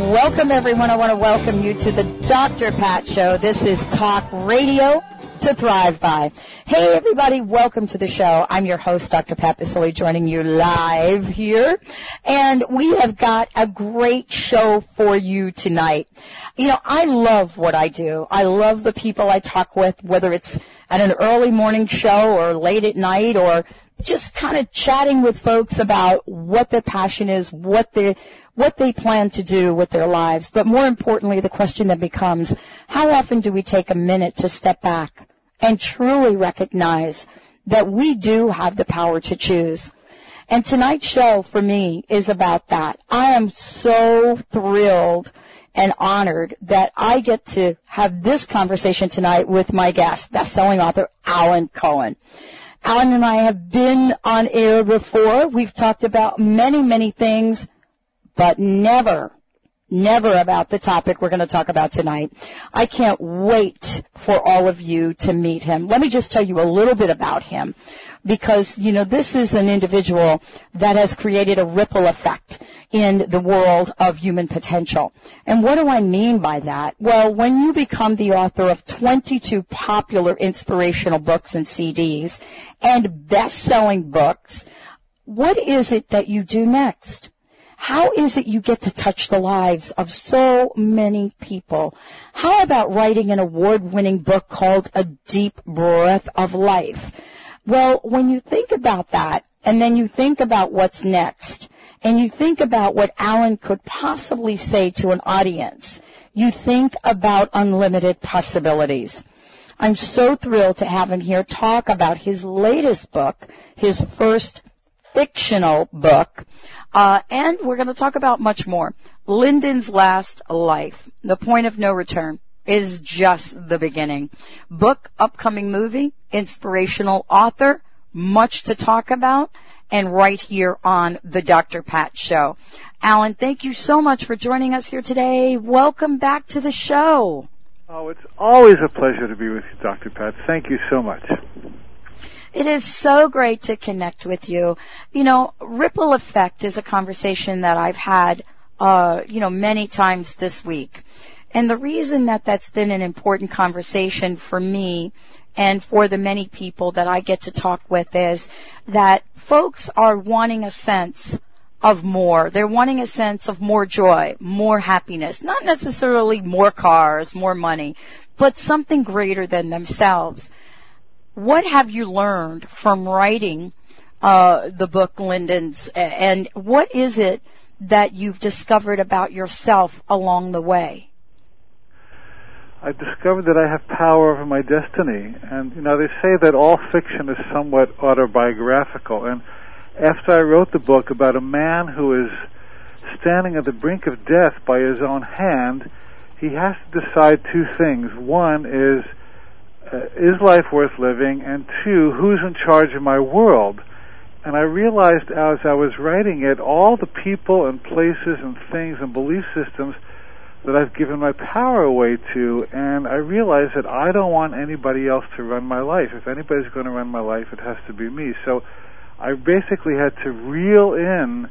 Welcome everyone. I want to welcome you to the Dr. Pat Show. This is Talk Radio to thrive by. Hey everybody, welcome to the show. I'm your host, Dr. Pat Baccili, joining you live here. And we have got a great show for you tonight. You know, I love what I do. I love the people I talk with, whether it's at an early morning show or late at night or just kind of chatting with folks about what their passion is, what they what they plan to do with their lives. But more importantly, the question that becomes, how often do we take a minute to step back and truly recognize that we do have the power to choose. And tonight's show for me is about that. I am so thrilled and honored that I get to have this conversation tonight with my guest, best-selling author Alan Cohen. Alan and I have been on air before. We've talked about many, many things, but never never about the topic we're going to talk about tonight. I can't wait for all of you to meet him. Let me just tell you a little bit about him because, you know, this is an individual that has created a ripple effect in the world of human potential. And what do I mean by that? Well, when you become the author of 22 popular inspirational books and CDs and best-selling books, what is it that you do next? How is it you get to touch the lives of so many people? How about writing an award-winning book called A Deep Breath of Life? Well, when you think about that, and then you think about what's next, and you think about what Alan could possibly say to an audience, you think about unlimited possibilities. I'm so thrilled to have him here talk about his latest book, his first fictional book, uh, and we're going to talk about much more. Linden's last life, the point of no return, is just the beginning. Book, upcoming movie, inspirational author, much to talk about, and right here on the Dr. Pat Show. Alan, thank you so much for joining us here today. Welcome back to the show. Oh, it's always a pleasure to be with you, Dr. Pat. Thank you so much. It is so great to connect with you. You know, ripple effect is a conversation that I've had, uh, you know, many times this week. And the reason that that's been an important conversation for me and for the many people that I get to talk with is that folks are wanting a sense of more. They're wanting a sense of more joy, more happiness, not necessarily more cars, more money, but something greater than themselves what have you learned from writing uh, the book Linden's, and what is it that you've discovered about yourself along the way? I've discovered that I have power over my destiny, and you know they say that all fiction is somewhat autobiographical. And after I wrote the book about a man who is standing at the brink of death by his own hand, he has to decide two things. One is uh, is life worth living? And two, who's in charge of my world? And I realized as I was writing it, all the people and places and things and belief systems that I've given my power away to, and I realized that I don't want anybody else to run my life. If anybody's going to run my life, it has to be me. So I basically had to reel in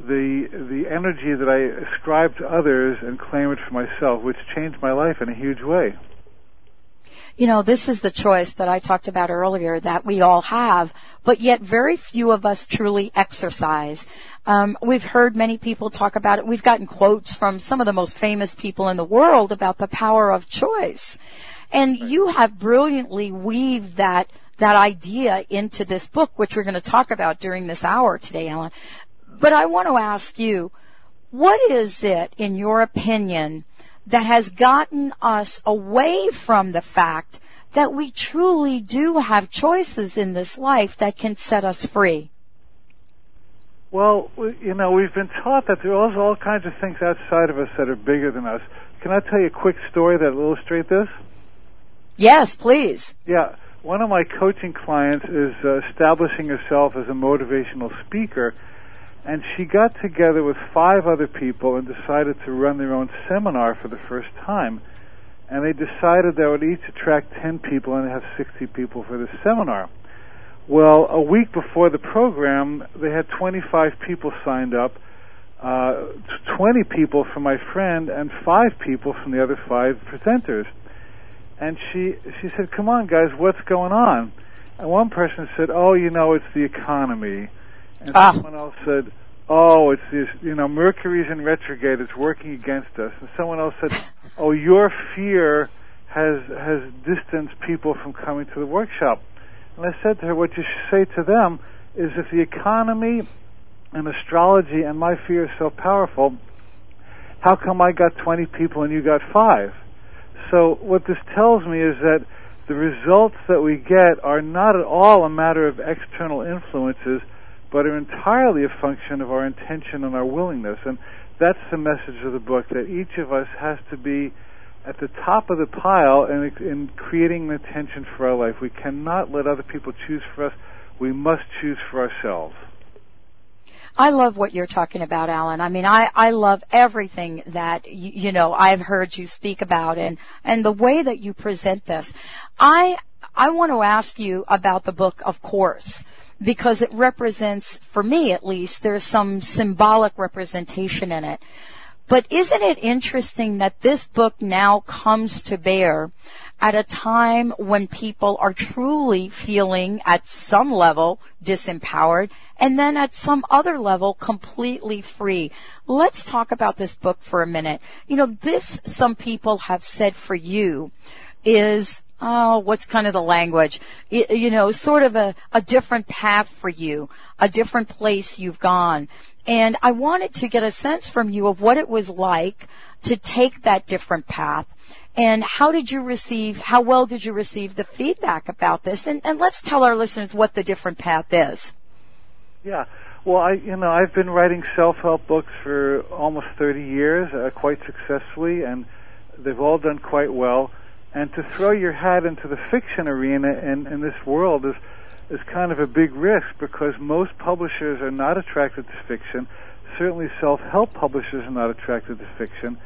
the the energy that I ascribed to others and claim it for myself, which changed my life in a huge way you know, this is the choice that I talked about earlier that we all have, but yet very few of us truly exercise. Um, we've heard many people talk about it. We've gotten quotes from some of the most famous people in the world about the power of choice. And you have brilliantly weaved that, that idea into this book, which we're going to talk about during this hour today, Ellen. But I want to ask you, what is it, in your opinion, that has gotten us away from the fact that we truly do have choices in this life that can set us free? Well, you know, we've been taught that there are all kinds of things outside of us that are bigger than us. Can I tell you a quick story that will illustrate this? Yes, please. Yeah. One of my coaching clients is uh, establishing herself as a motivational speaker, and she got together with five other people and decided to run their own seminar for the first time. And they decided they would each attract 10 people and have 60 people for the seminar. Well, a week before the program, they had 25 people signed up, uh, 20 people from my friend, and five people from the other five presenters. And she she said, "Come on, guys, what's going on?" And one person said, "Oh, you know, it's the economy," and Ah. someone else said, "Oh, it's this, you know, Mercury's in retrograde; it's working against us." And someone else said, "Oh, your fear has has distanced people from coming to the workshop." And I said to her, what you should say to them is if the economy and astrology and my fear is so powerful, how come I got 20 people and you got five? So what this tells me is that the results that we get are not at all a matter of external influences, but are entirely a function of our intention and our willingness. And that's the message of the book, that each of us has to be at the top of the pile in, in creating an intention for our life. We cannot let other people choose for us. We must choose for ourselves. I love what you're talking about, Alan. I mean, I, I love everything that, you, you know, I've heard you speak about and, and the way that you present this. I, I want to ask you about the book, of course, because it represents, for me at least, there's some symbolic representation in it. But isn't it interesting that this book now comes to bear at a time when people are truly feeling at some level disempowered and then at some other level completely free. Let's talk about this book for a minute. You know, this some people have said for you is oh, what's kind of the language? You, know, sort of a, a different path for you, a different place you've gone. And I wanted to get a sense from you of what it was like to take that different path. And how did you receive, how well did you receive the feedback about this? And, and let's tell our listeners what the different path is. Yeah. Well, I, you know, I've been writing self-help books for almost 30 years, uh, quite successfully, and they've all done quite well. And to throw your hat into the fiction arena in, in this world is, is kind of a big risk because most publishers are not attracted to fiction. Certainly self-help publishers are not attracted to fiction.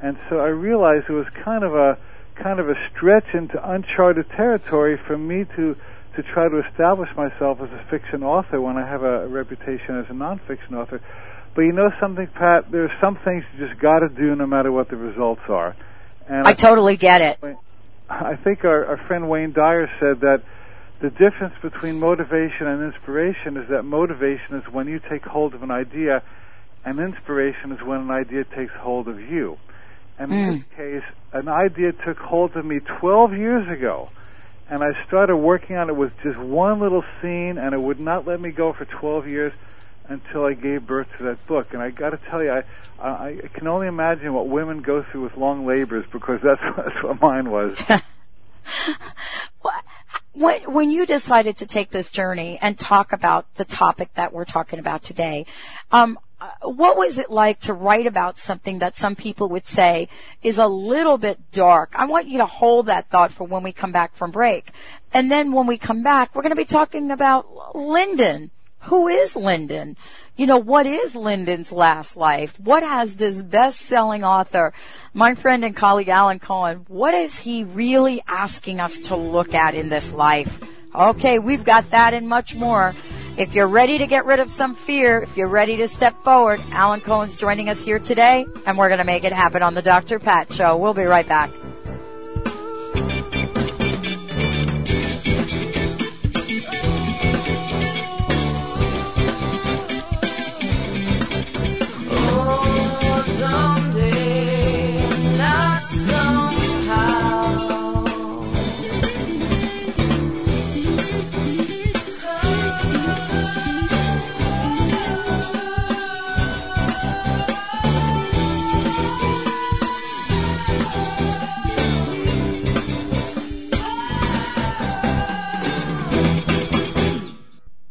And so I realized it was kind of a, kind of a stretch into uncharted territory for me to, to try to establish myself as a fiction author when I have a, reputation as a nonfiction author. But you know something, Pat? There are some things you just got to do no matter what the results are. And I totally get it. I think our, our friend Wayne Dyer said that the difference between motivation and inspiration is that motivation is when you take hold of an idea, and inspiration is when an idea takes hold of you. And in Mm. this case, an idea took hold of me 12 years ago, and I started working on it with just one little scene, and it would not let me go for 12 years until I gave birth to that book. And I got to tell you, I, I can only imagine what women go through with long labors because that's that's what mine was. When, you decided to take this journey and talk about the topic that we're talking about today, um, what was it like to write about something that some people would say is a little bit dark? I want you to hold that thought for when we come back from break. And then when we come back, we're going to be talking about Linden. Who is Linden? You know, what is Linden's last life? What has this best-selling author, my friend and colleague Alan Cohen, what is he really asking us to look at in this life? Okay, we've got that and much more. If you're ready to get rid of some fear, if you're ready to step forward, Alan Cohen's joining us here today, and we're going to make it happen on the Dr. Pat Show. We'll be right back.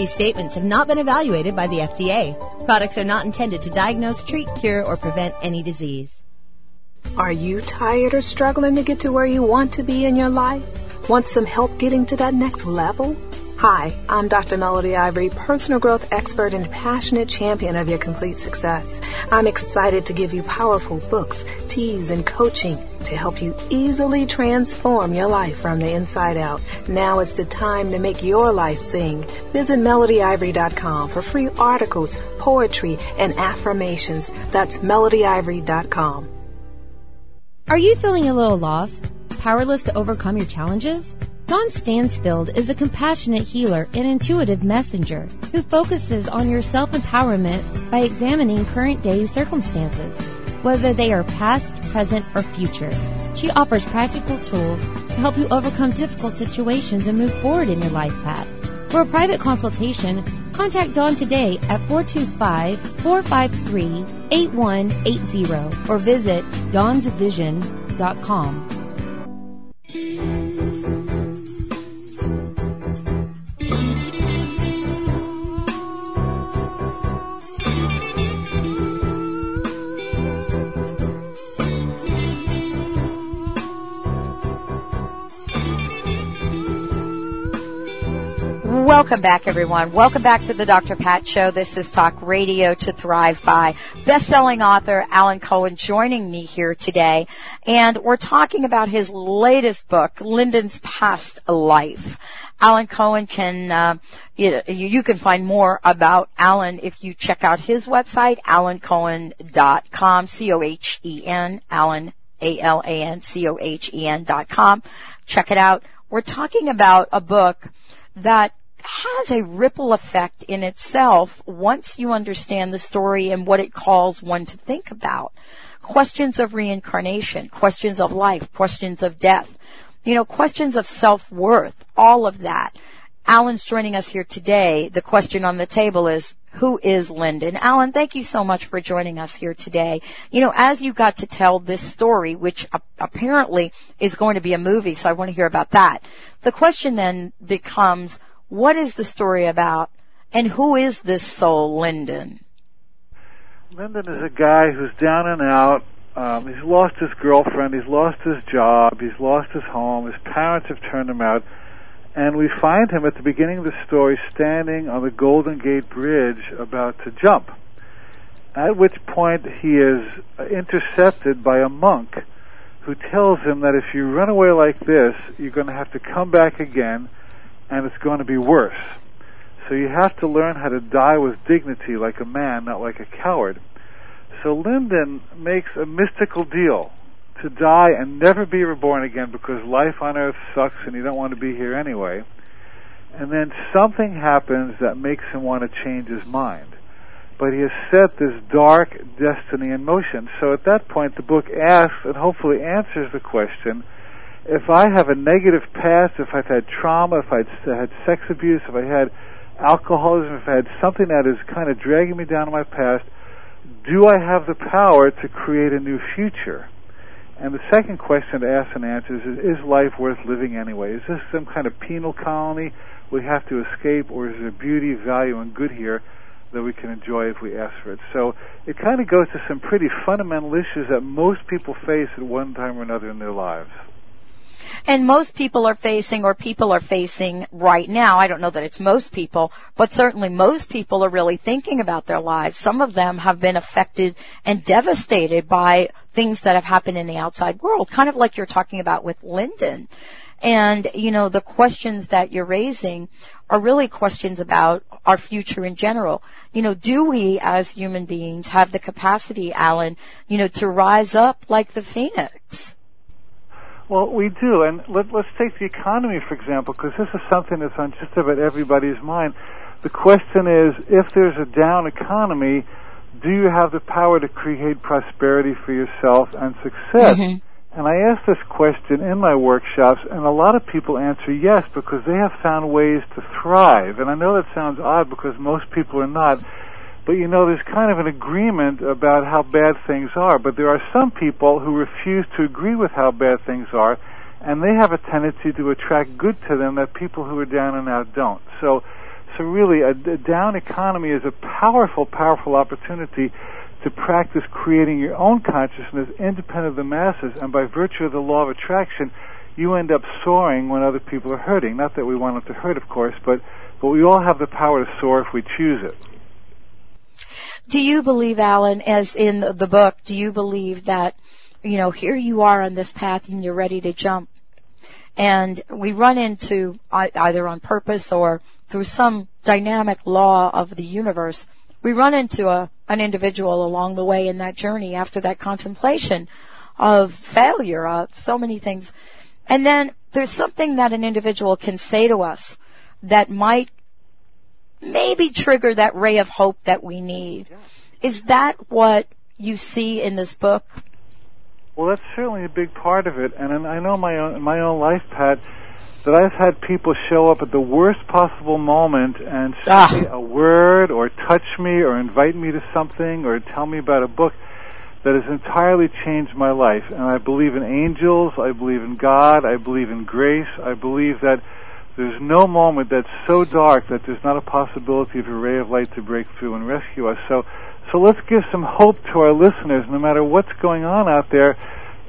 These statements have not been evaluated by the FDA. Products are not intended to diagnose, treat, cure, or prevent any disease. Are you tired or struggling to get to where you want to be in your life? Want some help getting to that next level? Hi, I'm Dr. Melody Ivory, personal growth expert and passionate champion of your complete success. I'm excited to give you powerful books, teas, and coaching to help you easily transform your life from the inside out. Now is the time to make your life sing. Visit melodyivory.com for free articles, poetry, and affirmations. That's melodyivory.com. Are you feeling a little lost? Powerless to overcome your challenges? Dawn Stansfield is a compassionate healer and intuitive messenger who focuses on your self-empowerment by examining current day circumstances, whether they are past, present, or future. She offers practical tools to help you overcome difficult situations and move forward in your life path. For a private consultation, contact Dawn today at 425-453-8180 or visit dawnsvision.com. Welcome back, everyone. Welcome back to the Dr. Pat Show. This is Talk Radio to Thrive By. Best-selling author Alan Cohen joining me here today, and we're talking about his latest book, Linden's Past Life. Alan Cohen can, uh, you, you can find more about Alan if you check out his website, alancohen.com, C-O-H-E-N, Alan, A-L-A-N, C-O-H-E-N dot com. Check it out. We're talking about a book that has a ripple effect in itself once you understand the story and what it calls one to think about. Questions of reincarnation, questions of life, questions of death, you know, questions of self-worth, all of that. Alan's joining us here today. The question on the table is, who is Linden? Alan, thank you so much for joining us here today. You know, as you got to tell this story, which apparently is going to be a movie, so I want to hear about that. The question then becomes, what is the story about, and who is this soul, Linden? Linden is a guy who's down and out. Um, he's lost his girlfriend. He's lost his job. He's lost his home. His parents have turned him out. And we find him at the beginning of the story standing on the Golden Gate Bridge about to jump. At which point he is intercepted by a monk who tells him that if you run away like this, you're going to have to come back again and it's going to be worse. So you have to learn how to die with dignity like a man, not like a coward. So Linden makes a mystical deal to die and never be reborn again because life on earth sucks and you don't want to be here anyway. And then something happens that makes him want to change his mind. But he has set this dark destiny in motion. So at that point, the book asks and hopefully answers the question if I have a negative past, if I've had trauma, if I've had sex abuse, if I had alcoholism, if I had something that is kind of dragging me down in my past, do I have the power to create a new future? And the second question to ask and answer is, is life worth living anyway? Is this some kind of penal colony we have to escape, or is there beauty, value, and good here that we can enjoy if we ask for it? So it kind of goes to some pretty fundamental issues that most people face at one time or another in their lives. And most people are facing, or people are facing right now, I don't know that it's most people, but certainly most people are really thinking about their lives. Some of them have been affected and devastated by things that have happened in the outside world, kind of like you're talking about with Linden. And, you know, the questions that you're raising are really questions about our future in general. You know, do we as human beings have the capacity, Alan, you know, to rise up like the phoenix? Well, we do, and let, let's take the economy for example, because this is something that's on just about everybody's mind. The question is, if there's a down economy, do you have the power to create prosperity for yourself and success? Mhm. And I ask this question in my workshops, and a lot of people answer yes because they have found ways to thrive. And I know that sounds odd because most people are not, but you know, there's kind of an agreement about how bad things are. But there are some people who refuse to agree with how bad things are, and they have a tendency to attract good to them that people who are down and out don't. So, so really, a, a down economy is a powerful, powerful opportunity to practice creating your own consciousness independent of the masses, and by virtue of the law of attraction, you end up soaring when other people are hurting. Not that we want them to hurt, of course, but but we all have the power to soar if we choose it. Do you believe, Alan, as in the book, do you believe that, you know, here you are on this path and you're ready to jump? And we run into, either on purpose or through some dynamic law of the universe, we run into a, an individual along the way in that journey after that contemplation of failure, of so many things. And then there's something that an individual can say to us that might maybe trigger that ray of hope that we need. Is that what you see in this book? Well, that's certainly a big part of it, and I know my own my own life, Pat, that I've had people show up at the worst possible moment and say Ah. a word, or touch me, or invite me to something, or tell me about a book that has entirely changed my life. And I believe in angels, I believe in God, I believe in grace, I believe that there's no moment that's so dark that there's not a possibility of a ray of light to break through and rescue us. So, so let's give some hope to our listeners. No matter what's going on out there,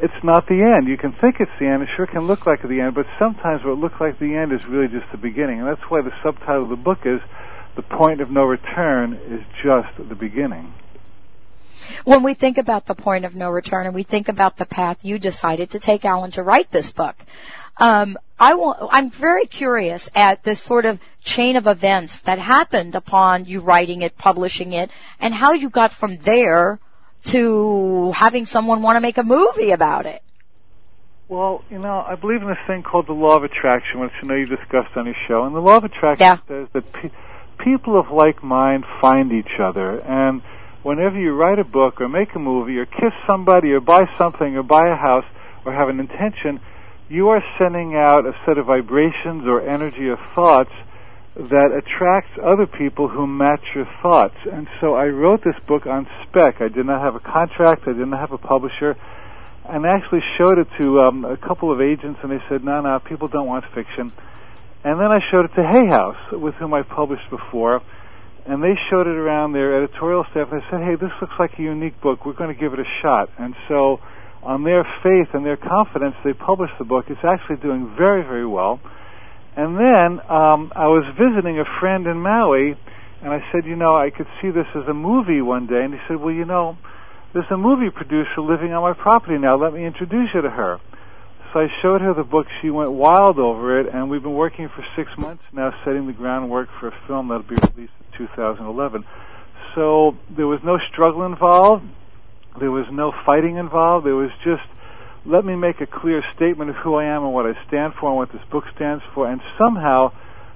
it's not the end. You can think it's the end. It sure can look like the end, but sometimes what looks like the end is really just the beginning. And that's why the subtitle of the book is "The Point of No Return is Just the Beginning." When we think about the point of no return and we think about the path you decided to take, Alan, to write this book, um, I will, I'm very curious at this sort of chain of events that happened upon you writing it, publishing it, and how you got from there to having someone want to make a movie about it. Well, you know, I believe in this thing called the law of attraction, which I know you discussed on your show. And the law of attraction Yeah. says that pe- people of like mind find each other. And whenever you write a book or make a movie or kiss somebody or buy something or buy a house or have an intention, you are sending out a set of vibrations or energy or thoughts that attracts other people who match your thoughts. And so I wrote this book on spec. I did not have a contract. I did not have a publisher and I actually showed it to um, a couple of agents, and they said, "No, no, people don't want fiction." And then I showed it to Hay House, with whom I published before, and they showed it around their editorial staff. And they said, "Hey, this looks like a unique book. We're going to give it a shot." And so, on their faith and their confidence, they published the book. It's actually doing very, very well. And then um, I was visiting a friend in Maui, and I said, "You know, I could see this as a movie one day." And he said, "Well, you know." there's a movie producer living on my property now. Let me introduce you to her. So I showed her the book. She went wild over it, and we've been working for six months now, setting the groundwork for a film that'll be released in 2011. So there was no struggle involved. There was no fighting involved. There was just let me make a clear statement of who I am and what I stand for and what this book stands for. And somehow,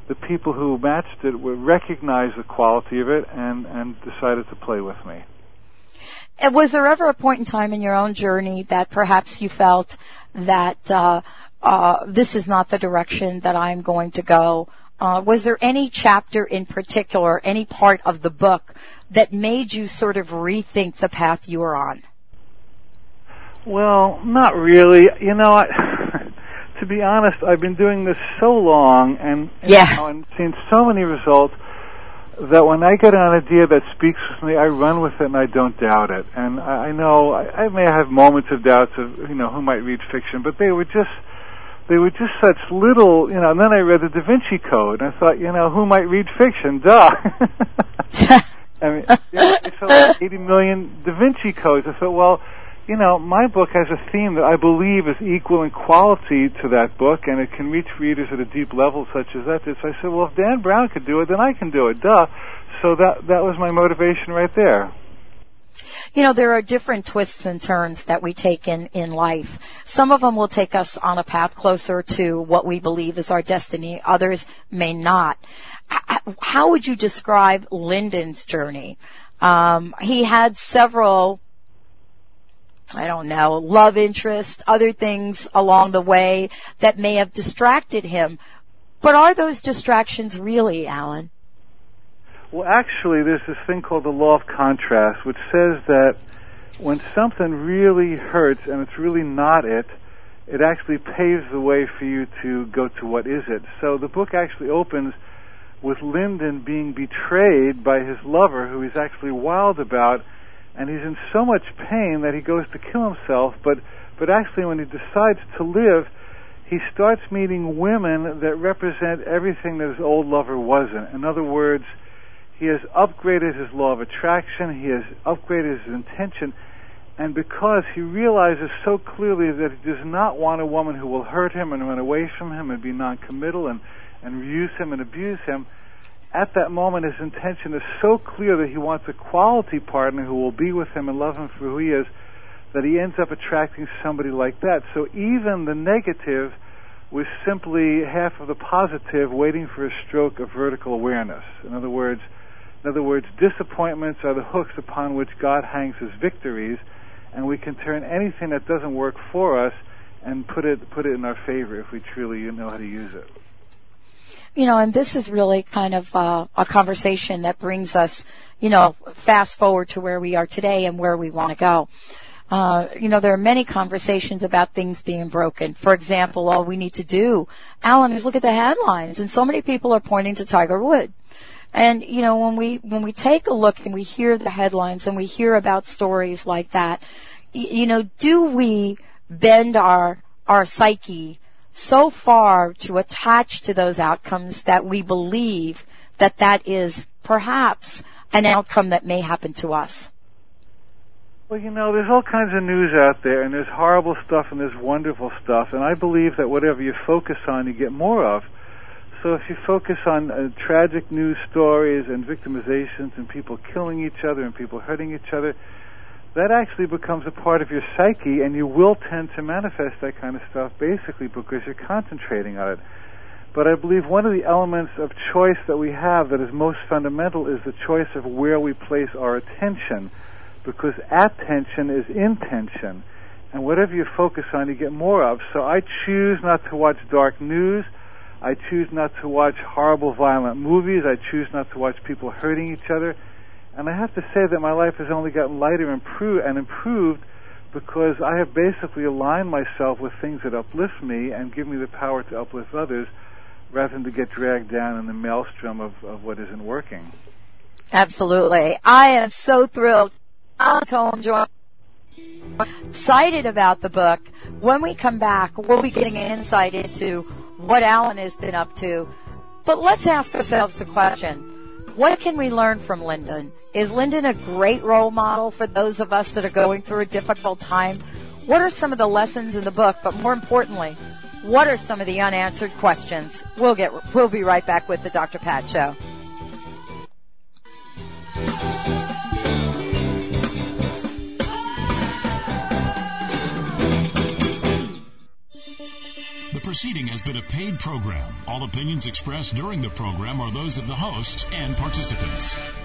the people who matched it would recognize the quality of it and and decided to play with me. And was there ever a point in time in your own journey that perhaps you felt that uh, uh, this is not the direction that I'm going to go? Uh, was there any chapter in particular, any part of the book that made you sort of rethink the path you were on? Well, not really. You know, I, to be honest, I've been doing this so long and, and, Yeah. you know, and seen so many results that when I get an idea that speaks with me, I run with it and I don't doubt it. And I, I know I, I may have moments of doubts of you know who might read fiction, but they were just they were just such little, you know. And then I read the Da Vinci Code, and I thought, you know, who might read fiction? Duh. I mean, it's like 80 million Da Vinci codes. I thought, well, you know, my book has a theme that I believe is equal in quality to that book, and it can reach readers at a deep level such as that did. So I said, well, if Dan Brown could do it, then I can do it. Duh. So that that was my motivation right there. You know, there are different twists and turns that we take in, in life. Some of them will take us on a path closer to what we believe is our destiny. Others may not. How would you describe Linden's journey? Um, he had several, I don't know, love interest, other things along the way that may have distracted him. But are those distractions really, Alan? Well, actually, there's this thing called the law of contrast, which says that when something really hurts and it's really not it, it actually paves the way for you to go to what is it. So the book actually opens with Linden being betrayed by his lover, who he's actually wild about, and he's in so much pain that he goes to kill himself. But but actually, when he decides to live, he starts meeting women that represent everything that his old lover wasn't. In other words, he has upgraded his law of attraction. He has upgraded his intention. And because he realizes so clearly that he does not want a woman who will hurt him and run away from him and be noncommittal and, and use him and abuse him, at that moment his intention is so clear that he wants a quality partner who will be with him and love him for who he is that he ends up attracting somebody like that. So even the negative was simply half of the positive waiting for a stroke of vertical awareness. In other words, in other words, disappointments are the hooks upon which God hangs his victories, and we can turn anything that doesn't work for us and put it put it in our favor if we truly know how to use it. You know, and this is really kind of uh, a conversation that brings us, you know, fast forward to where we are today and where we want to go. Uh, you know, there are many conversations about things being broken. For example, all we need to do, Alan, is look at the headlines, and so many people are pointing to Tiger Wood. And, you know, when we, when we take a look and we hear the headlines and we hear about stories like that, you know, do we bend our, our psyche so far to attach to those outcomes that we believe that that is perhaps an outcome that may happen to us? Well, you know, there's all kinds of news out there, and there's horrible stuff and there's wonderful stuff, and I believe that whatever you focus on, you get more of. So if you focus on uh, tragic news stories and victimizations and people killing each other and people hurting each other, that actually becomes a part of your psyche and you will tend to manifest that kind of stuff basically because you're concentrating on it. But I believe one of the elements of choice that we have that is most fundamental is the choice of where we place our attention because attention is intention. And whatever you focus on, you get more of. So I choose not to watch dark news. I choose not to watch horrible, violent movies. I choose not to watch people hurting each other. And I have to say that my life has only gotten lighter and, improved because I have basically aligned myself with things that uplift me and give me the power to uplift others rather than to get dragged down in the maelstrom of, of what isn't working. Absolutely. I am so thrilled. Joined excited about the book. When we come back, we'll be getting an insight into what Alan has been up to. But let's ask ourselves the question, what can we learn from Linden? Is Linden a great role model for those of us that are going through a difficult time? What are some of the lessons in the book? But more importantly, what are some of the unanswered questions? We'll get, we'll be right back with the Dr. Pat Show. Proceeding has been a paid program. All opinions expressed during the program are those of the host and participants.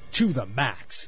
to the max.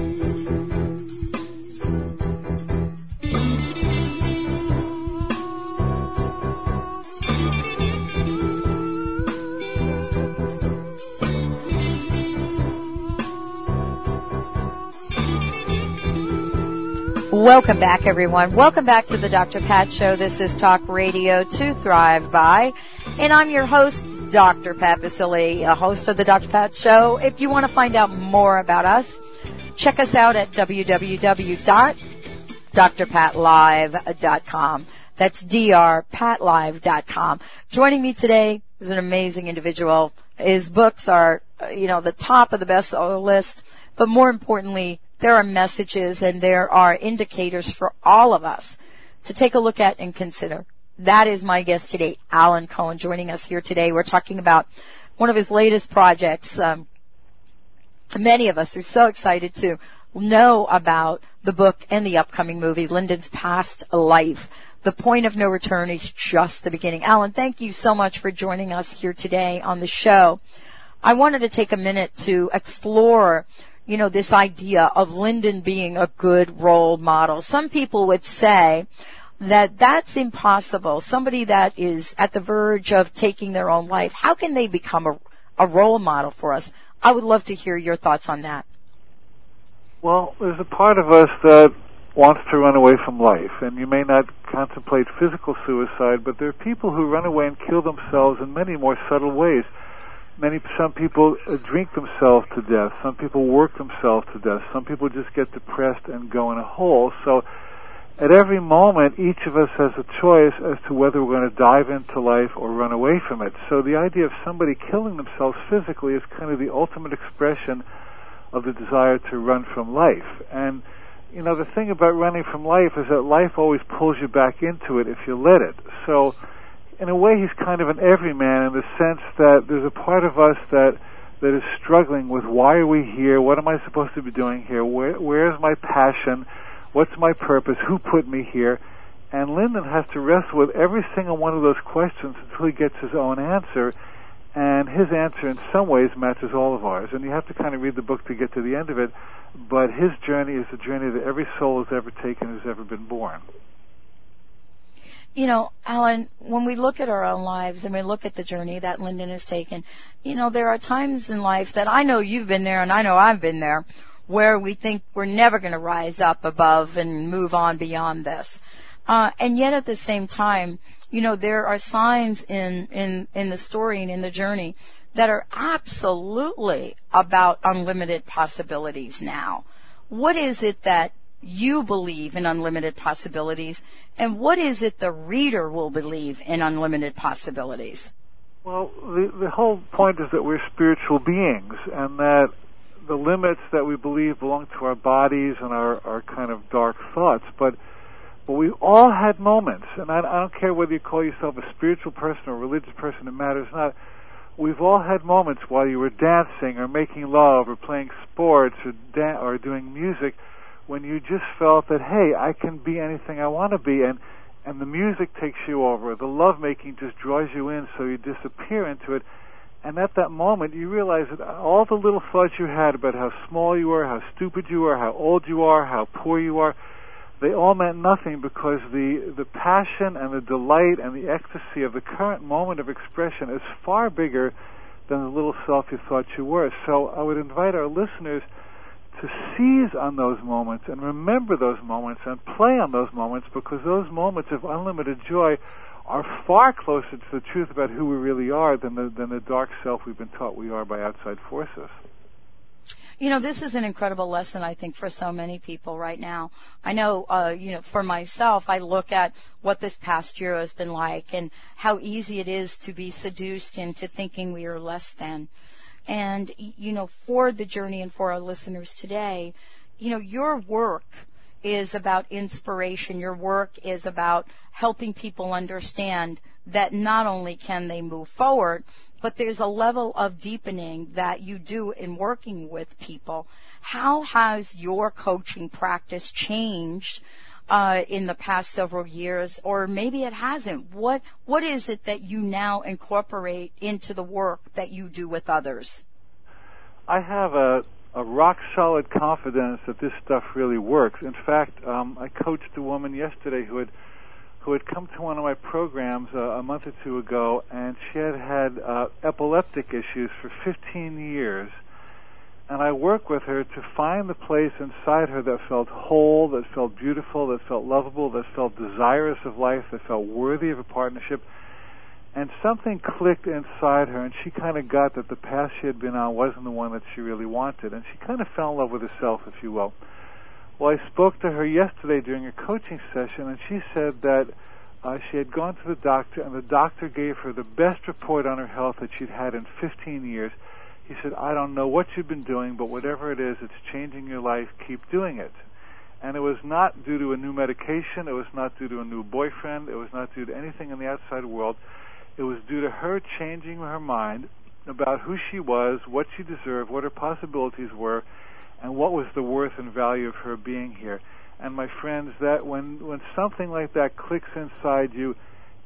Welcome back, everyone. Welcome back to the Dr. Pat Show. This is Talk Radio to Thrive By. And I'm your host, Dr. Pat Baccili, a host of the Dr. Pat Show. If you want to find out more about us, check us out at www.drpatlive.com. That's drpatlive.com. Joining me today is an amazing individual. His books are, you know, the top of the bestseller list, but more importantly, there are messages and there are indicators for all of us to take a look at and consider. That is my guest today, Alan Cohen, joining us here today. We're talking about one of his latest projects. Um, many of us are so excited to know about the book and the upcoming movie, Linden's Past Life. The point of no return is just the beginning. Alan, thank you so much for joining us here today on the show. I wanted to take a minute to explore you know, this idea of Linden being a good role model. Some people would say that that's impossible. Somebody that is at the verge of taking their own life, how can they become a, a role model for us? I would love to hear your thoughts on that. Well, there's a part of us that wants to run away from life, and you may not contemplate physical suicide, but there are people who run away and kill themselves in many more subtle ways many some people uh, drink themselves to death. Some people work themselves to death. Some people just get depressed and go in a hole. So at every moment, each of us has a choice as to whether we're going to dive into life or run away from it. So the idea of somebody killing themselves physically is kind of the ultimate expression of the desire to run from life. And you know, the thing about running from life is that life always pulls you back into it if you let it. So in a way, he's kind of an everyman in the sense that there's a part of us that that is struggling with why are we here? What am I supposed to be doing here? Where, where's my passion? What's my purpose? Who put me here? And Linden has to wrestle with every single one of those questions until he gets his own answer. And his answer, in some ways, matches all of ours. And you have to kind of read the book to get to the end of it. But his journey is a journey that every soul has ever taken, has ever been born you know, Alan, when we look at our own lives and we look at the journey that Linden has taken, you know, there are times in life that I know you've been there and I know I've been there where we think we're never going to rise up above and move on beyond this. Uh, and yet at the same time, you know, there are signs in, in, in the story and in the journey that are absolutely about unlimited possibilities now. What is it that you believe in unlimited possibilities, and what is it the reader will believe in unlimited possibilities? Well, the, the whole point is that we're spiritual beings, and that the limits that we believe belong to our bodies and our, our kind of dark thoughts, but but we all had moments, and I, I don't care whether you call yourself a spiritual person or a religious person, it matters not. we've all had moments while you were dancing or making love or playing sports or da- or doing music when you just felt that hey, I can be anything I want to be and and the music takes you over. The lovemaking just draws you in so you disappear into it. And at that moment, you realize that all the little thoughts you had about how small you are, how stupid you are, how old you are, how poor you are, they all meant nothing because the, the passion and the delight and the ecstasy of the current moment of expression is far bigger than the little self you thought you were. So I would invite our listeners to seize on those moments and remember those moments and play on those moments because those moments of unlimited joy are far closer to the truth about who we really are than the, than the dark self we've been taught we are by outside forces. You know, this is an incredible lesson, I think, for so many people right now. I know, uh, you know, for myself, I look at what this past year has been like and how easy it is to be seduced into thinking we are less than. And, you know, for the journey and for our listeners today, you know, your work is about inspiration. Your work is about helping people understand that not only can they move forward, but there's a level of deepening that you do in working with people. How has your coaching practice changed uh, in the past several years, or maybe it hasn't? What What is it that you now incorporate into the work that you do with others? I have a a rock solid confidence that this stuff really works. In fact, um, I coached a woman yesterday who had who had come to one of my programs uh, a month or two ago, and she had had uh, epileptic issues for 15 years. And I worked with her to find the place inside her that felt whole, that felt beautiful, that felt lovable, that felt desirous of life, that felt worthy of a partnership. And something clicked inside her, and she kind of got that the path she had been on wasn't the one that she really wanted. And she kind of fell in love with herself, if you will. Well, I spoke to her yesterday during a coaching session, and she said that uh, she had gone to the doctor, and the doctor gave her the best report on her health that she'd had in 15 years. He said, I don't know what you've been doing, but whatever it is, it's changing your life. Keep doing it. And it was not due to a new medication. It was not due to a new boyfriend. It was not due to anything in the outside world. It was due to her changing her mind about who she was, what she deserved, what her possibilities were, and what was the worth and value of her being here. And my friends, that when when something like that clicks inside you,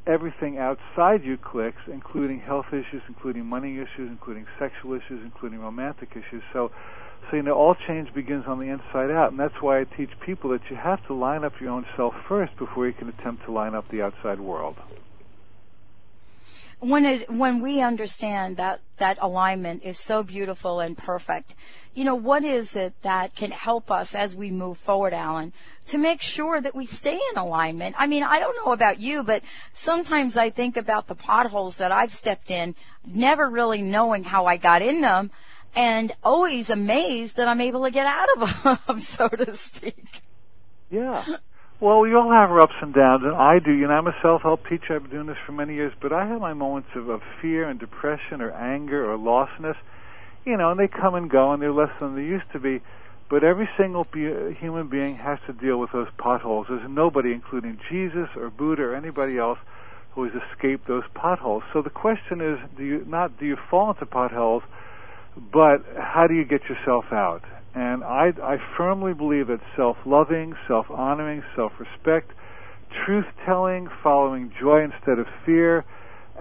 everything outside you clicks, including health issues, including money issues, including sexual issues, including romantic issues. So so you know all change begins on the inside out, and that's why I teach people that you have to line up your own self first before you can attempt to line up the outside world when it when we understand that that alignment is so beautiful and perfect you know what is it that can help us as we move forward alan to make sure that we stay in alignment? I mean i don't know about you but sometimes i think about the potholes that i've stepped in never really knowing how i got in them and always amazed that i'm able to get out of them so to speak. Yeah well, we all have our ups and downs, and I do. You know, I'm a self-help teacher. I've been doing this for many years, but I have my moments of, of fear and depression or anger or lostness. You know, and they come and go, and they're less than they used to be. But every single be- human being has to deal with those potholes. There's nobody, including Jesus or Buddha or anybody else, who has escaped those potholes. So the question is, do you not do you fall into potholes, but how do you get yourself out? And I, I firmly believe that self-loving, self-honoring, self-respect, truth-telling, following joy instead of fear,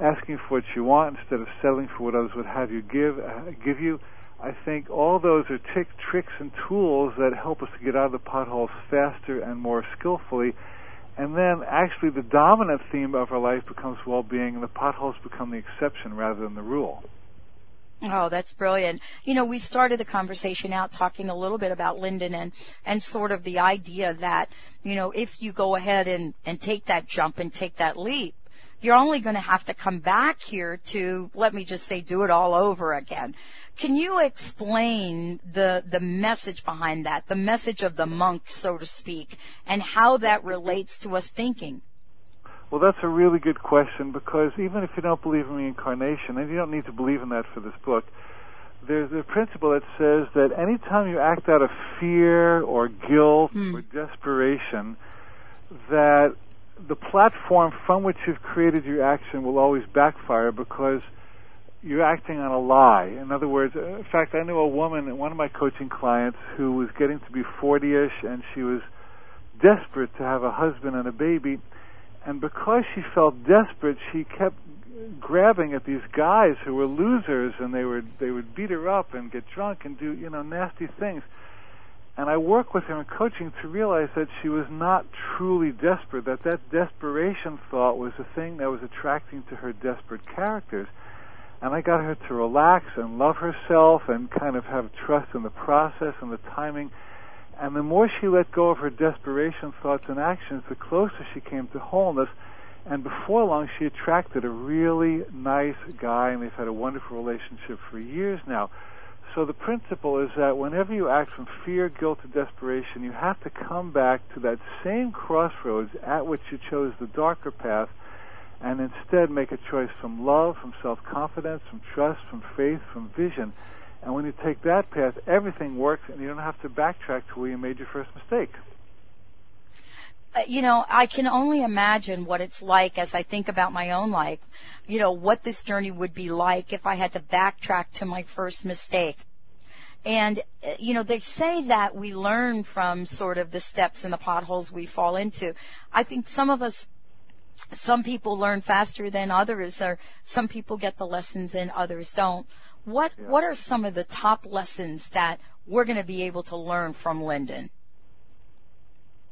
asking for what you want instead of settling for what others would have you give uh, give you. I think all those are tick, tricks and tools that help us to get out of the potholes faster and more skillfully. And then actually the dominant theme of our life becomes well-being and the potholes become the exception rather than the rule. Oh, that's brilliant. You know, we started the conversation out talking a little bit about Linden and, and sort of the idea that, you know, if you go ahead and, and take that jump and take that leap, you're only going to have to come back here to, let me just say, do it all over again. Can you explain the, the message behind that, the message of the monk, so to speak, and how that relates to us thinking? Well, that's a really good question because even if you don't believe in reincarnation, and you don't need to believe in that for this book, there's a principle that says that anytime you act out of fear or guilt Hmm. or desperation, that the platform from which you've created your action will always backfire because you're acting on a lie. In other words, uh, in fact, I knew a woman, one of my coaching clients, who was getting to be 40ish, and she was desperate to have a husband and a baby. And because she felt desperate, she kept grabbing at these guys who were losers, and they would they would beat her up and get drunk and do you know nasty things. And I work with her in coaching to realize that she was not truly desperate. That that desperation thought was the thing that was attracting to her desperate characters and I got her to relax and love herself and kind of have trust in the process and the timing. And the more she let go of her desperation thoughts and actions, the closer she came to wholeness. And before long, she attracted a really nice guy, and they've had a wonderful relationship for years now. So the principle is that whenever you act from fear, guilt, or desperation, you have to come back to that same crossroads at which you chose the darker path and instead make a choice from love, from self confidence, from trust, from faith, from vision. And when you take that path, everything works, and you don't have to backtrack to where you made your first mistake. Uh, you know, I can only imagine what it's like as I think about my own life. You know, what this journey would be like if I had to backtrack to my first mistake. And, uh, you know, they say that we learn from sort of the steps and the potholes we fall into. I think some of us some people learn faster than others or some people get the lessons and others don't. What yeah. what are some of the top lessons that we're going to be able to learn from Linden?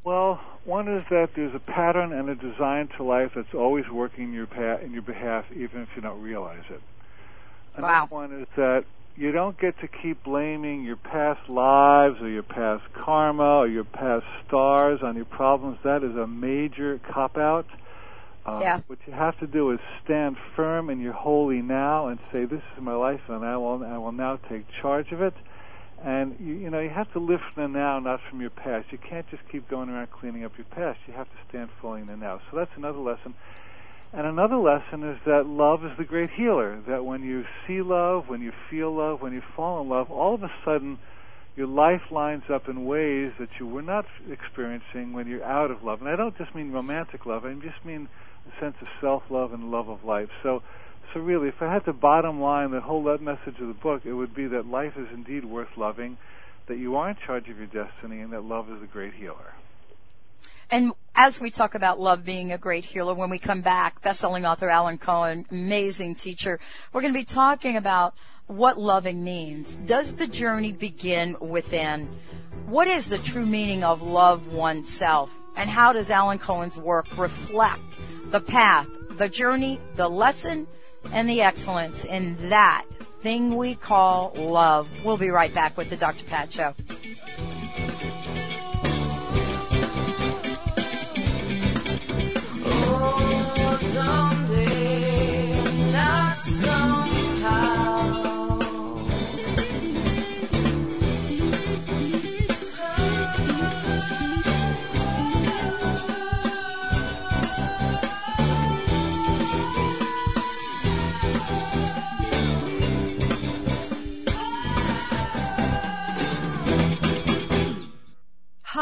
Well, one is that there's a pattern and a design to life that's always working in your pa- in your behalf, even if you don't realize it. Another wow. one is that you don't get to keep blaming your past lives or your past karma or your past stars on your problems. That is a major cop out. Um, yeah. What you have to do is stand firm in your holy now and say, "This is my life, and I will I will now take charge of it." And you, you know you have to live from the now, not from your past. You can't just keep going around cleaning up your past. You have to stand fully in the now. So that's another lesson. And another lesson is that love is the great healer. That when you see love, when you feel love, when you fall in love, all of a sudden your life lines up in ways that you were not experiencing when you're out of love. And I don't just mean romantic love. I just mean sense of self-love and love of life. So, so really, if I had to bottom line the whole message of the book, it would be that life is indeed worth loving, that you are in charge of your destiny, and that love is a great healer. And as we talk about love being a great healer, when we come back, best-selling author Alan Cohen, amazing teacher, we're going to be talking about what loving means. Does the journey begin within? What is the true meaning of love oneself? And how does Alan Cohen's work reflect the path, the journey, the lesson, and the excellence in that thing we call love. We'll be right back with the Dr. Pat Show.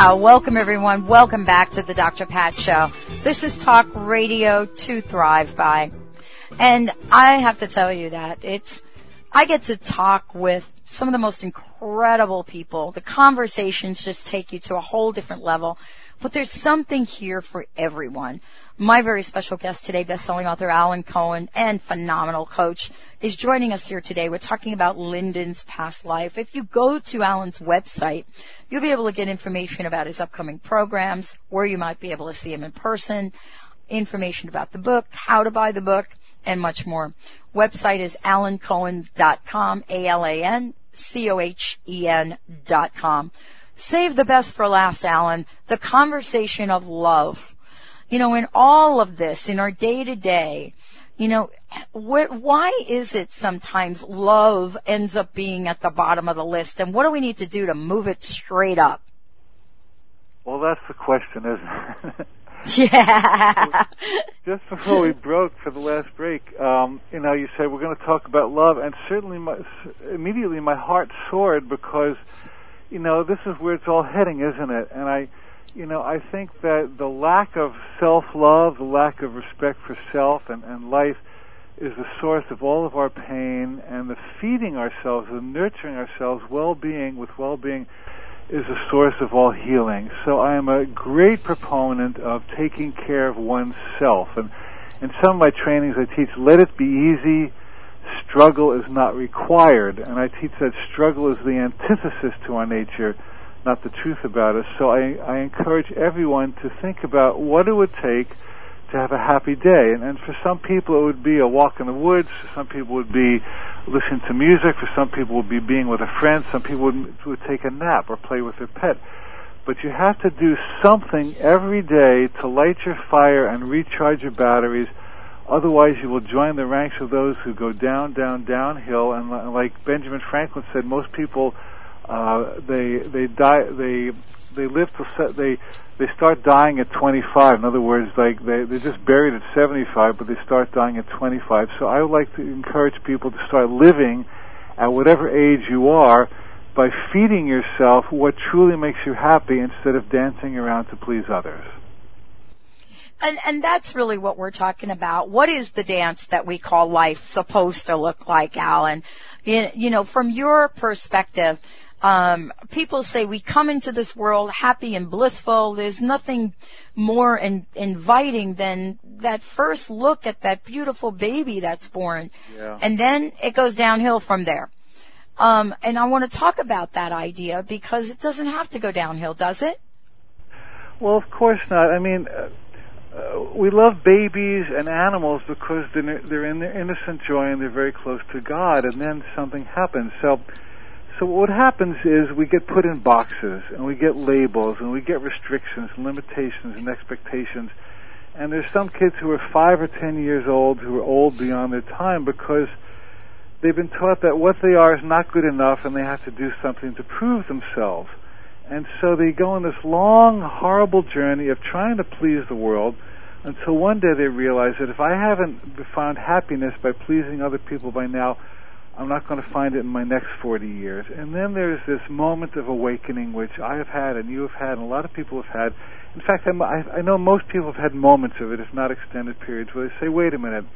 Wow, welcome everyone. Welcome back to the Dr. Pat Show. This is Talk Radio to Thrive By. And I have to tell you that it's, I get to talk with some of the most incredible people. The conversations just take you to a whole different level. But there's something here for everyone. My very special guest today, best-selling author Alan Cohen and phenomenal coach, is joining us here today. We're talking about Linden's past life. If you go to Alan's website, you'll be able to get information about his upcoming programs, where you might be able to see him in person, information about the book, how to buy the book, and much more. Website is alancohen.com, A-L-A-N-C-O-H-E-N dot com. Save the best for last, Alan. The conversation of love. You know, in all of this, in our day to day, you know, wh- why is it sometimes love ends up being at the bottom of the list? And what do we need to do to move it straight up? Well, that's the question, isn't it? Yeah. Just before we broke for the last break, um, you know, you said we're going to talk about love, and certainly, my, immediately, my heart soared because, you know, this is where it's all heading, isn't it? And I, you know, I think that the lack of self-love, the lack of respect for self and, and life, is the source of all of our pain, and the feeding ourselves, the nurturing ourselves, well-being with well-being is the source of all healing. So I am a great proponent of taking care of oneself. And in some of my trainings I teach, let it be easy, struggle is not required. And I teach that struggle is the antithesis to our nature, not the truth about us. So I, I encourage everyone to think about what it would take to have a happy day. And, and for some people it would be a walk in the woods, for some people would be listening to music, for some people would be being with a friend, some people would, would take a nap or play with their pet. But you have to do something every day to light your fire and recharge your batteries. Otherwise, you will join the ranks of those who go down, down, downhill. And like Benjamin Franklin said, most people uh, they they die they they live to se- they they start dying at 25. In other words, like they they're just buried at 75, but they start dying at 25. So I would like to encourage people to start living at whatever age you are by feeding yourself what truly makes you happy instead of dancing around to please others. And, and that's really what we're talking about. What is the dance that we call life supposed to look like, Alan? You, you know, from your perspective, um, people say we come into this world happy and blissful. There's nothing more in, inviting than that first look at that beautiful baby that's born. Yeah. And then it goes downhill from there. Um, and I want to talk about that idea because it doesn't have to go downhill, does it? Well, of course not. I mean, uh, uh, we love babies and animals because they're, they're in their innocent joy and they're very close to God, and then something happens. So, so what happens is we get put in boxes and we get labels and we get restrictions and limitations and expectations. And there's some kids who are five or ten years old who are old beyond their time because they've been taught that what they are is not good enough and they have to do something to prove themselves. And so they go on this long, horrible journey of trying to please the world until one day they realize that if I haven't found happiness by pleasing other people by now, I'm not going to find it in my next 40 years. And then there's this moment of awakening, which I have had and you have had and a lot of people have had. In fact, I'm, I, I know most people have had moments of it, if not extended periods, where they say, wait a minute,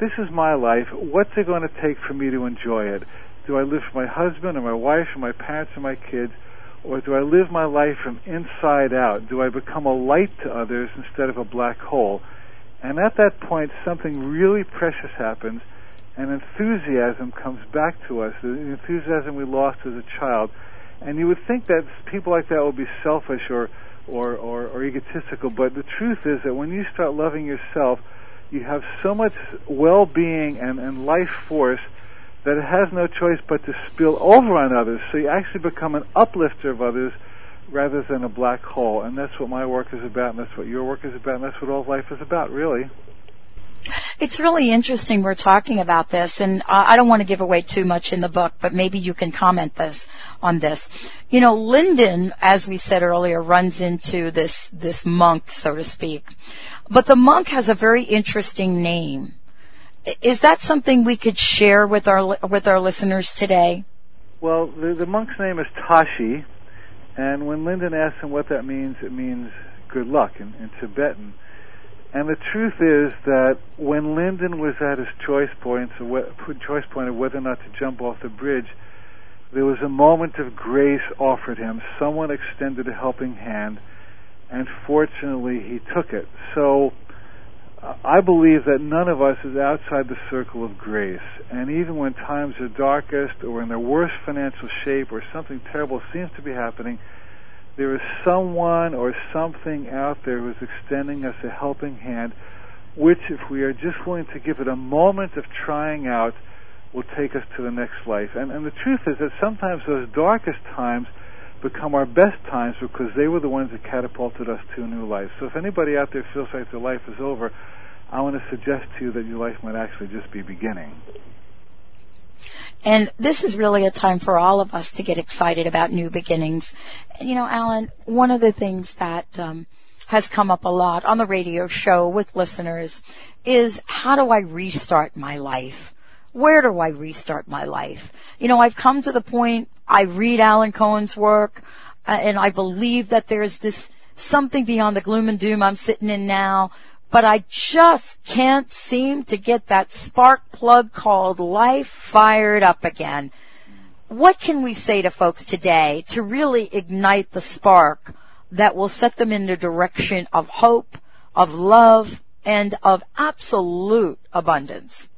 this is my life. What's it going to take for me to enjoy it? Do I live for my husband or my wife or my parents or my kids? or do I live my life from inside out? Do I become a light to others instead of a black hole? And at that point, something really precious happens, and enthusiasm comes back to us, the enthusiasm we lost as a child. And you would think that people like that would be selfish or, or, or, or egotistical, but the truth is that when you start loving yourself, you have so much well-being and, and life force that it has no choice but to spill over on others. So you actually become an uplifter of others rather than a black hole. And that's what my work is about, and that's what your work is about, and that's what all life is about, really. It's really interesting we're talking about this, and I don't want to give away too much in the book, but maybe you can comment this on this. You know, Linden, as we said earlier, runs into this this monk, so to speak, but the monk has a very interesting name. Is that something we could share with our with our listeners today? Well, the, the monk's name is Tashi, and when Linden asks him what that means, it means good luck in, in Tibetan. And the truth is that when Linden was at his choice point, choice point of whether or not to jump off the bridge, there was a moment of grace offered him. Someone extended a helping hand, and fortunately he took it. So uh, I believe that none of us is outside the circle of grace. And even when times are darkest or in their worst financial shape or something terrible seems to be happening, there is someone or something out there who's extending us a helping hand, which, if we are just willing to give it a moment of trying out, will take us to the next life. And, and the truth is that sometimes those darkest times become our best times because they were the ones that catapulted us to a new life. So if anybody out there feels like their life is over, I want to suggest to you that your life might actually just be beginning. And this is really a time for all of us to get excited about new beginnings. You know, Alan, one of the things that um, has come up a lot on the radio show with listeners is how do I restart my life? Where do I restart my life? You know, I've come to the point, I read Alan Cohen's work, uh, and I believe that there's this something beyond the gloom and doom I'm sitting in now but I just can't seem to get that spark plug called life fired up again. What can we say to folks today to really ignite the spark that will set them in the direction of hope, of love, and of absolute abundance?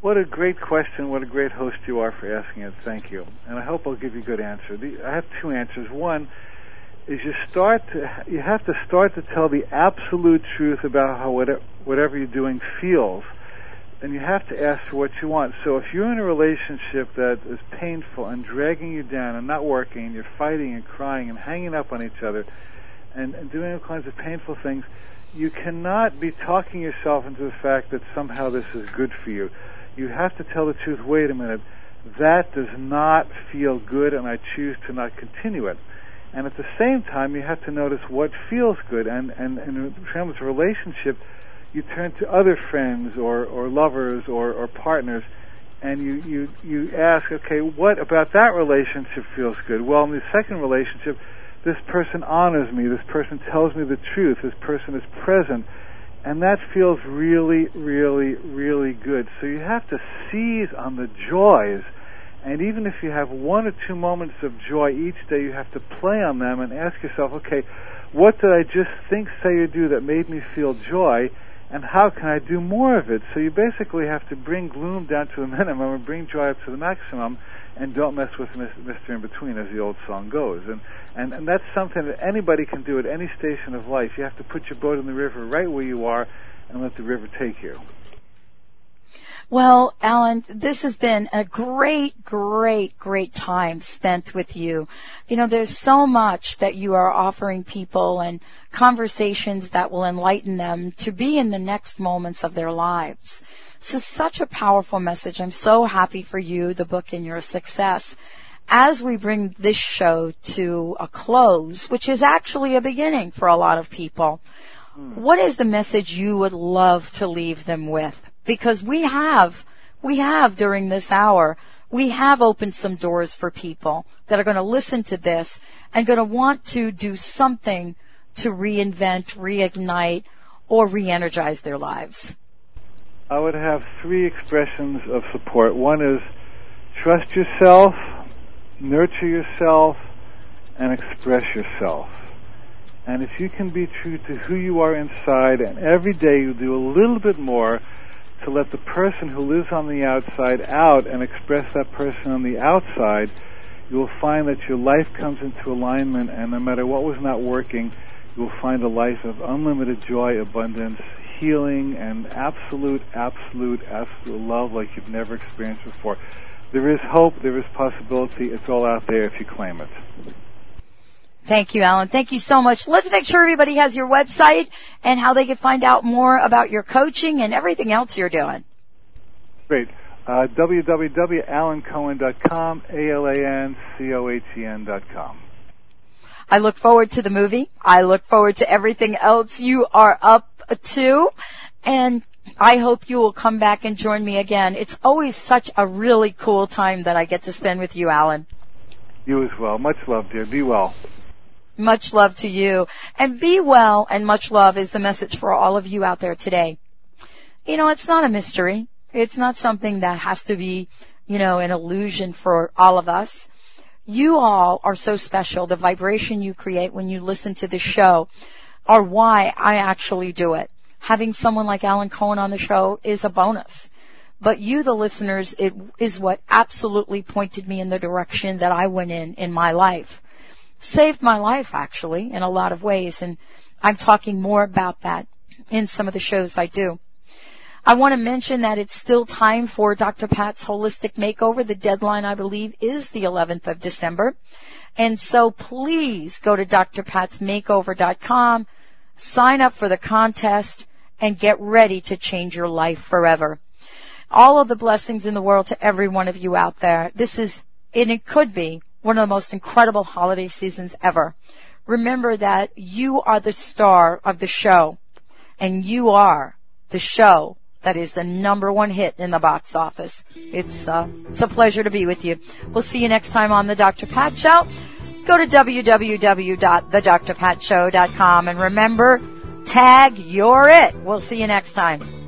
What a great question. What a great host you are for asking it. Thank you. And I hope I'll give you a good answer. I have two answers. One, is you start to you have to start to tell the absolute truth about how whatever, you're doing feels. And you have to ask for what you want. So if you're in a relationship that is painful and dragging you down and not working and you're fighting and crying and hanging up on each other and, and doing all kinds of painful things you cannot be talking yourself into the fact that somehow this is good for you. You have to tell the truth wait a minute. That does not feel good and I choose to not continue it and at the same time you have to notice what feels good. And and, and in terms of relationship. You turn to other friends or or lovers or or partners and you you you ask okay what about that relationship feels good? Well in the second relationship this person honors me. This person tells me the truth. This person is present. And that feels really really really good. So you have to seize on the joys and even if you have one or two moments of joy each day, you have to play on them and ask yourself, okay, what did I just think, say, or do that made me feel joy? And how can I do more of it? So you basically have to bring gloom down to a minimum and bring joy up to the maximum and don't mess with Mr. In Between, as the old song goes. And, and, and that's something that anybody can do at any station of life. You have to put your boat in the river right where you are and let the river take you. Well, Alan, this has been a great, great, great time spent with you. You know, there's so much that you are offering people and conversations that will enlighten them to be in the next moments of their lives. This is such a powerful message. I'm so happy for you, the book, and your success. As we bring this show to a close, which is actually a beginning for a lot of people, hmm. what is the message you would love to leave them with? Because we have, we have during this hour, we have opened some doors for people that are going to listen to this and going to want to do something to reinvent, reignite, or re-energize their lives? I would have three expressions of support. One is trust yourself, nurture yourself, and express yourself. And if you can be true to who you are inside, and every day you do a little bit more to let the person who lives on the outside out and express that person on the outside, you will find that your life comes into alignment, and no matter what was not working, you will find a life of unlimited joy, abundance, healing, and absolute, absolute, absolute love like you've never experienced before. There is hope, there is possibility, it's all out there if you claim it. Thank you, Alan. Thank you so much. Let's make sure everybody has your website and how they can find out more about your coaching and everything else you're doing. Great. Uh, www.alancohen.com, A-L-A-N-C-O-H-E-N dot com. I look forward to the movie. I look forward to everything else you are up to. And I hope you will come back and join me again. It's always such a really cool time that I get to spend with you, Alan. You as well. Much love, dear. Be well. Much love to you. And be well and much love is the message for all of you out there today. You know, it's not a mystery. It's not something that has to be, you know, an illusion for all of us. You all are so special. The vibration you create when you listen to the show are why I actually do it. Having someone like Alan Cohen on the show is a bonus. But you, the listeners, it is what absolutely pointed me in the direction that I went in in my life. Saved my life, actually, in a lot of ways. And I'm talking more about that in some of the shows I do. I want to mention that it's still time for Dr. Pat's Holistic Makeover. The deadline, I believe, is the 11th of December. And so please go to drpatsmakeover.com, sign up for the contest, and get ready to change your life forever. All of the blessings in the world to every one of you out there. This is, and it could be, one of the most incredible holiday seasons ever. Remember that you are the star of the show, and you are the show that is the number one hit in the box office. It's, uh, it's a pleasure to be with you. We'll see you next time on the Dr. Pat Show. Go to www.thedrpatshow.com and remember, tag you're it. We'll see you next time.